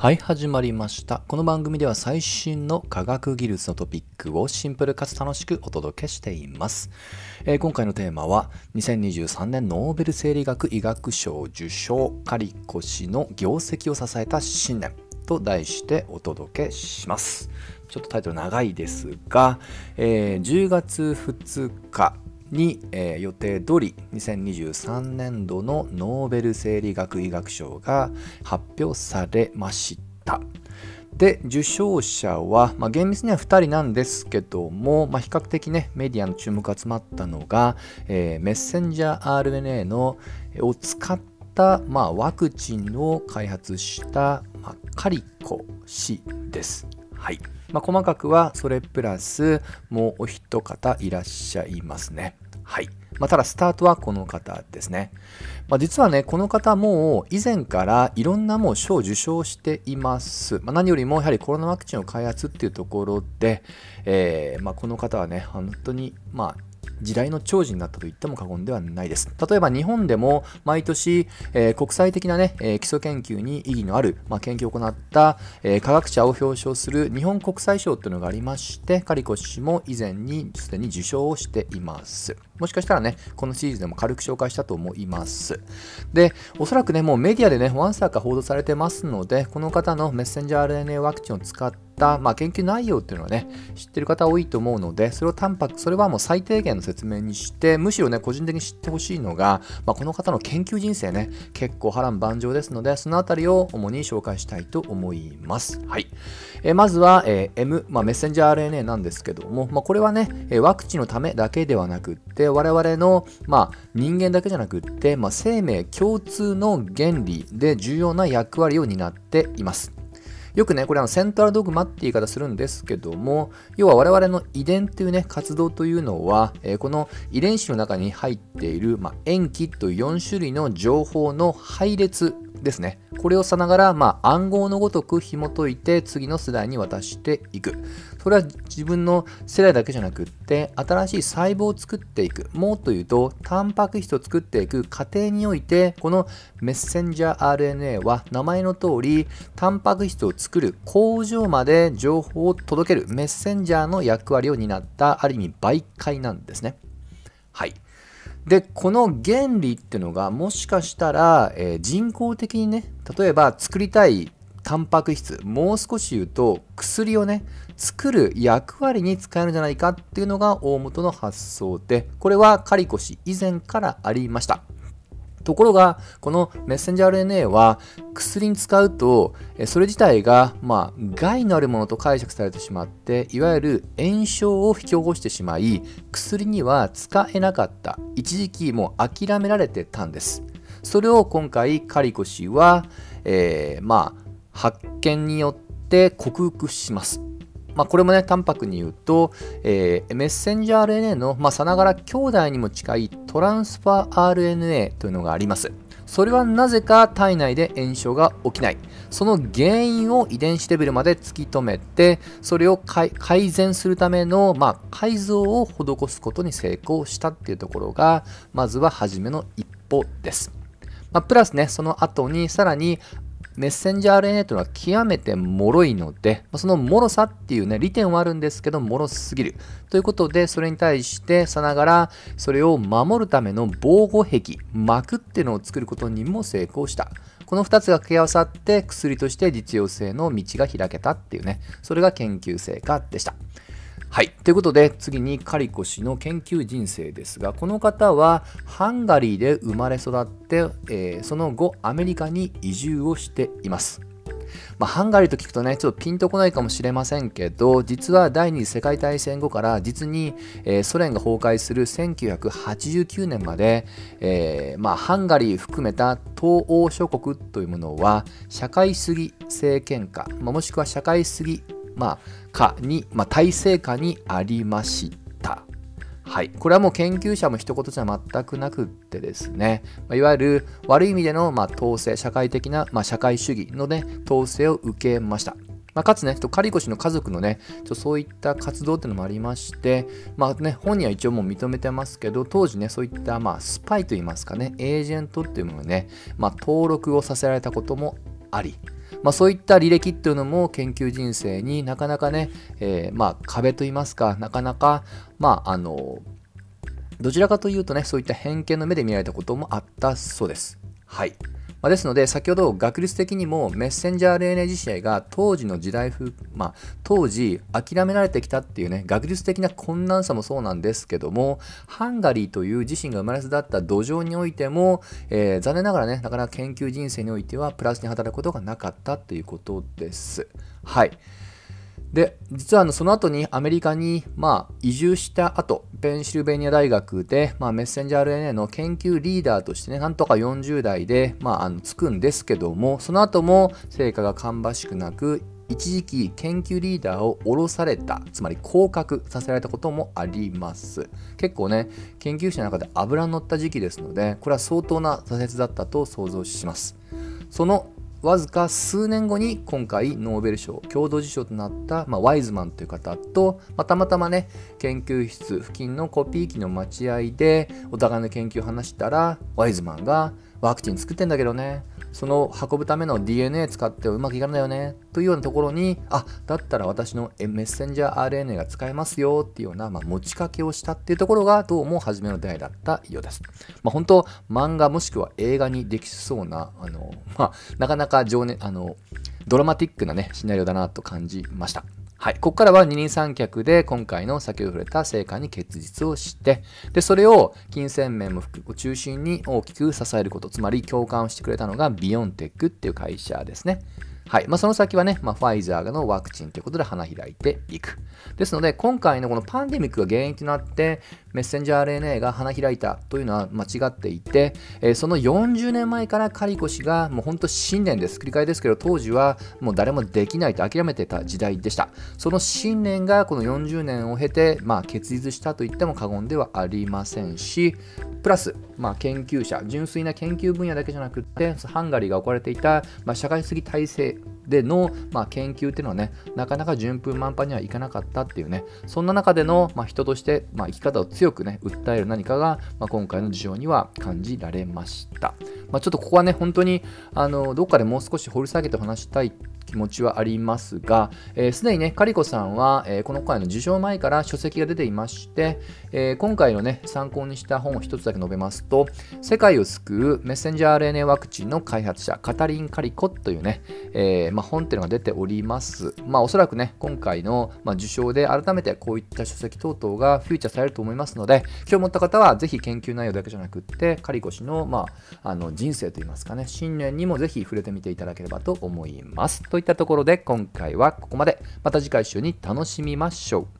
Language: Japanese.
はい、始まりました。この番組では最新の科学技術のトピックをシンプルかつ楽しくお届けしています。えー今回のテーマは2023年ノーベル生理学医学賞受賞カリコ氏の業績を支えた信念と題してお届けします。ちょっとタイトル長いですが、えー10月2日に、えー予定通り2023年度のノーベル生理学医学賞が発表されました。で受賞者は、まあ、厳密には2人なんですけども、まあ、比較的ねメディアの注目が集まったのが、えーメッセンジャー RNA のを使った、まあ、ワクチンを開発した、まあ、カリコ氏です。はいまあ、細かくはそれプラスもうお一方いらっしゃいますね。はいまあ、ただスタートはこの方ですね。まあ、実はねこの方も以前からいろんなもう賞を受賞しています、まあ、何よりもやはりコロナワクチンを開発っていうところで、えーま、この方はね本当にまあ時代の寵児になったと言っても過言ではないです。例えば日本でも毎年、えー国際的な、ねえー基礎研究に意義のある、まあ、研究を行った、えー科学者を表彰する日本国際賞というのがありましてカリコ氏も以前にすでに受賞をしています。もしかしたらねこのシリーズでも軽く紹介したと思います。でおそらくねもうメディアでねワンサーか報道されてますのでこの方のメッセンジャー RNA ワクチンを使った、まあ、研究内容っていうのはね知ってる方多いと思うのでそれを淡白それはもう最低限の説明にしてむしろね個人的に知ってほしいのが、まあ、この方の研究人生ね結構波乱万丈ですのでそのあたりを主に紹介したいと思います。はいえまずは、えー M、まあ、メッセンジャー RNA なんですけども、まあ、これはねワクチンのためだけではなくって我々の、まあ、人間だけじゃなくって、まあ、生命共通の原理で重要な役割を担っています。よくね、これあのセントラルドグマって言い方するんですけども、要は我々の遺伝っていうね、活動というのは、えーこの遺伝子の中に入っている、まあ、塩基という4種類の情報の配列ですね。これをさながら、まあ、暗号のごとく紐解いて次の世代に渡していく。それは自分の世代だけじゃなくって、新しい細胞を作っていく。もっと言うと、タンパク質を作っていく過程において、このメッセンジャー RNA は名前の通り、タンパク質を作る工場まで情報を届けるメッセンジャーの役割を担った、ある意味媒介なんですね。はい。でこの原理っていうのがもしかしたら、えー人工的にね例えば作りたいタンパク質もう少し言うと薬をね作る役割に使えるんじゃないかっていうのが大元の発想でこれはカリコ氏以前からありました。ところが、このメッセンジャー RNA は薬に使うと、それ自体が、まあ、害のあるものと解釈されてしまって、いわゆる炎症を引き起こしてしまい、薬には使えなかった。一時期もう諦められてたんです。それを今回、カリコ氏は、えーまあ、発見によって克服します。まあ、これもね、淡白に言うと、えーメッセンジャー RNA の、まあ、さながら兄弟にも近いトランスファー RNA というのがあります。それはなぜか体内で炎症が起きない。その原因を遺伝子レベルまで突き止めて、それを改善するための、まあ、改造を施すことに成功したっていうところが、まずは初めの一歩です。まあ、プラスね、その後にさらにメッセンジャー RNA というのは極めて脆いので、その脆さっていうね、利点はあるんですけど、脆すぎる。ということで、それに対してさながら、それを守るための防護壁、膜っていうのを作ることにも成功した。この2つが掛け合わさって薬として実用性の道が開けたっていうね、それが研究成果でした。はい。ということで、次にカリコ氏の研究人生ですが、この方はハンガリーで生まれ育って、えーその後アメリカに移住をしています。まあ、ハンガリーと聞くとね、ちょっとピンとこないかもしれませんけど、実は第二次世界大戦後から実に、えーソ連が崩壊する1989年まで、えーまあ、ハンガリー含めた東欧諸国というものは社会主義政権下、まあ、もしくは社会主義、まあ、下に、まあ、体制下にありました。はい、これはもう研究者も一言じゃ全くなくってですね、まいわゆる悪い意味でのま統制、社会的なま社会主義の、ね、統制を受けました。まあ、かつね、カリコ氏の家族のね、ちょそういった活動っていうのもありまして、まあね、本人は一応もう認めてますけど、当時ね、そういったまあスパイといいますかね、エージェントっていうものをね、まあ、登録をさせられたこともあり、まあ、そういった履歴っていうのも研究人生になかなかね、えー、まあ壁といいますかなかなかまああのどちらかというとねそういった偏見の目で見られたこともあったそうです。はい。まあ、ですので、先ほど学術的にもメッセンジャー RNA 自体が当時の時代風、まあ、当時諦められてきたっていうね、学術的な困難さもそうなんですけども、ハンガリーという自身が生まれ育った土壌においても、えー、残念ながらね、なかなか研究人生においてはプラスに働くことがなかったということです。はい。で実はあのその後にアメリカにまあ移住した後ペンシルベニア大学で、まあ、メッセンジャー RNA の研究リーダーとしてねなんとか40代で、まあ、あのつくんですけどもその後も成果が芳しくなく一時期研究リーダーを降ろされたつまり降格させられたこともあります。結構ね研究者の中で油乗った時期ですのでこれは相当な挫折だったと想像します。そのわずか数年後に今回ノーベル賞共同受賞となった、まあ、ワイズマンという方と、まあ、たまたまね研究室付近のコピー機の待合でお互いの研究を話したらワイズマンがワクチン作ってんだけどねその運ぶための DNA 使ってうまくいかないよねというようなところにあだったら私のメッセンジャー RNA が使えますよっていうような、まあ、持ちかけをしたっていうところがどうも初めの出会いだったようです。まあ、本当漫画もしくは映画にできそうなあの、まあ、なかなか情熱あのドラマティックなねシナリオだなと感じました。はい。ここからは二人三脚で今回の先ほど触れた成果に結実をして、で、それを金銭面もを中心に大きく支えること、つまり共感をしてくれたのがビヨンテックっていう会社ですね。はい。まあ、その先はね、まあ、ファイザーのワクチンということで花開いていく。ですので、今回のこのパンデミックが原因となって、メッセンジャー RNA が花開いたというのは間違っていて、え、その40年前からカリコ氏がもう本当信念です。繰り返ですけど、当時はもう誰もできないと諦めてた時代でした。その信念がこの40年を経て、まあ、結実したと言っても過言ではありませんし、プラス、まあ、研究者、純粋な研究分野だけじゃなくて、ハンガリーが置かれていた、まあ、社会主義体制での、まあ、研究っていうのはね、なかなか順風満帆にはいかなかったっていうね、そんな中での、まあ、人として、まあ、生き方を強くね、訴える何かが、まあ、今回の事情には感じられました。まあ、ちょっとここはね、本当に、あの、どっかでもう少し掘り下げて話したい気持ちはありますが、す、えー、で、にね、カリコさんは、えー、この回の受賞前から書籍が出ていまして、えー、今回のね、参考にした本を一つだけ述べますと、世界を救うメッセンジャー RNA ワクチンの開発者、カタリン・カリコというね、えまあ、本っていうのが出ております。まあ、おそらくね、今回の、まあ、受賞で改めてこういった書籍等々がフューチャーされると思いますので、今日持った方はぜひ研究内容だけじゃなくって、カリコ氏の,、まあ、あの人生といいますかね、信念にもぜひ触れてみていただければと思います。といったところで今回はここまで。また次回週に楽しみましょう。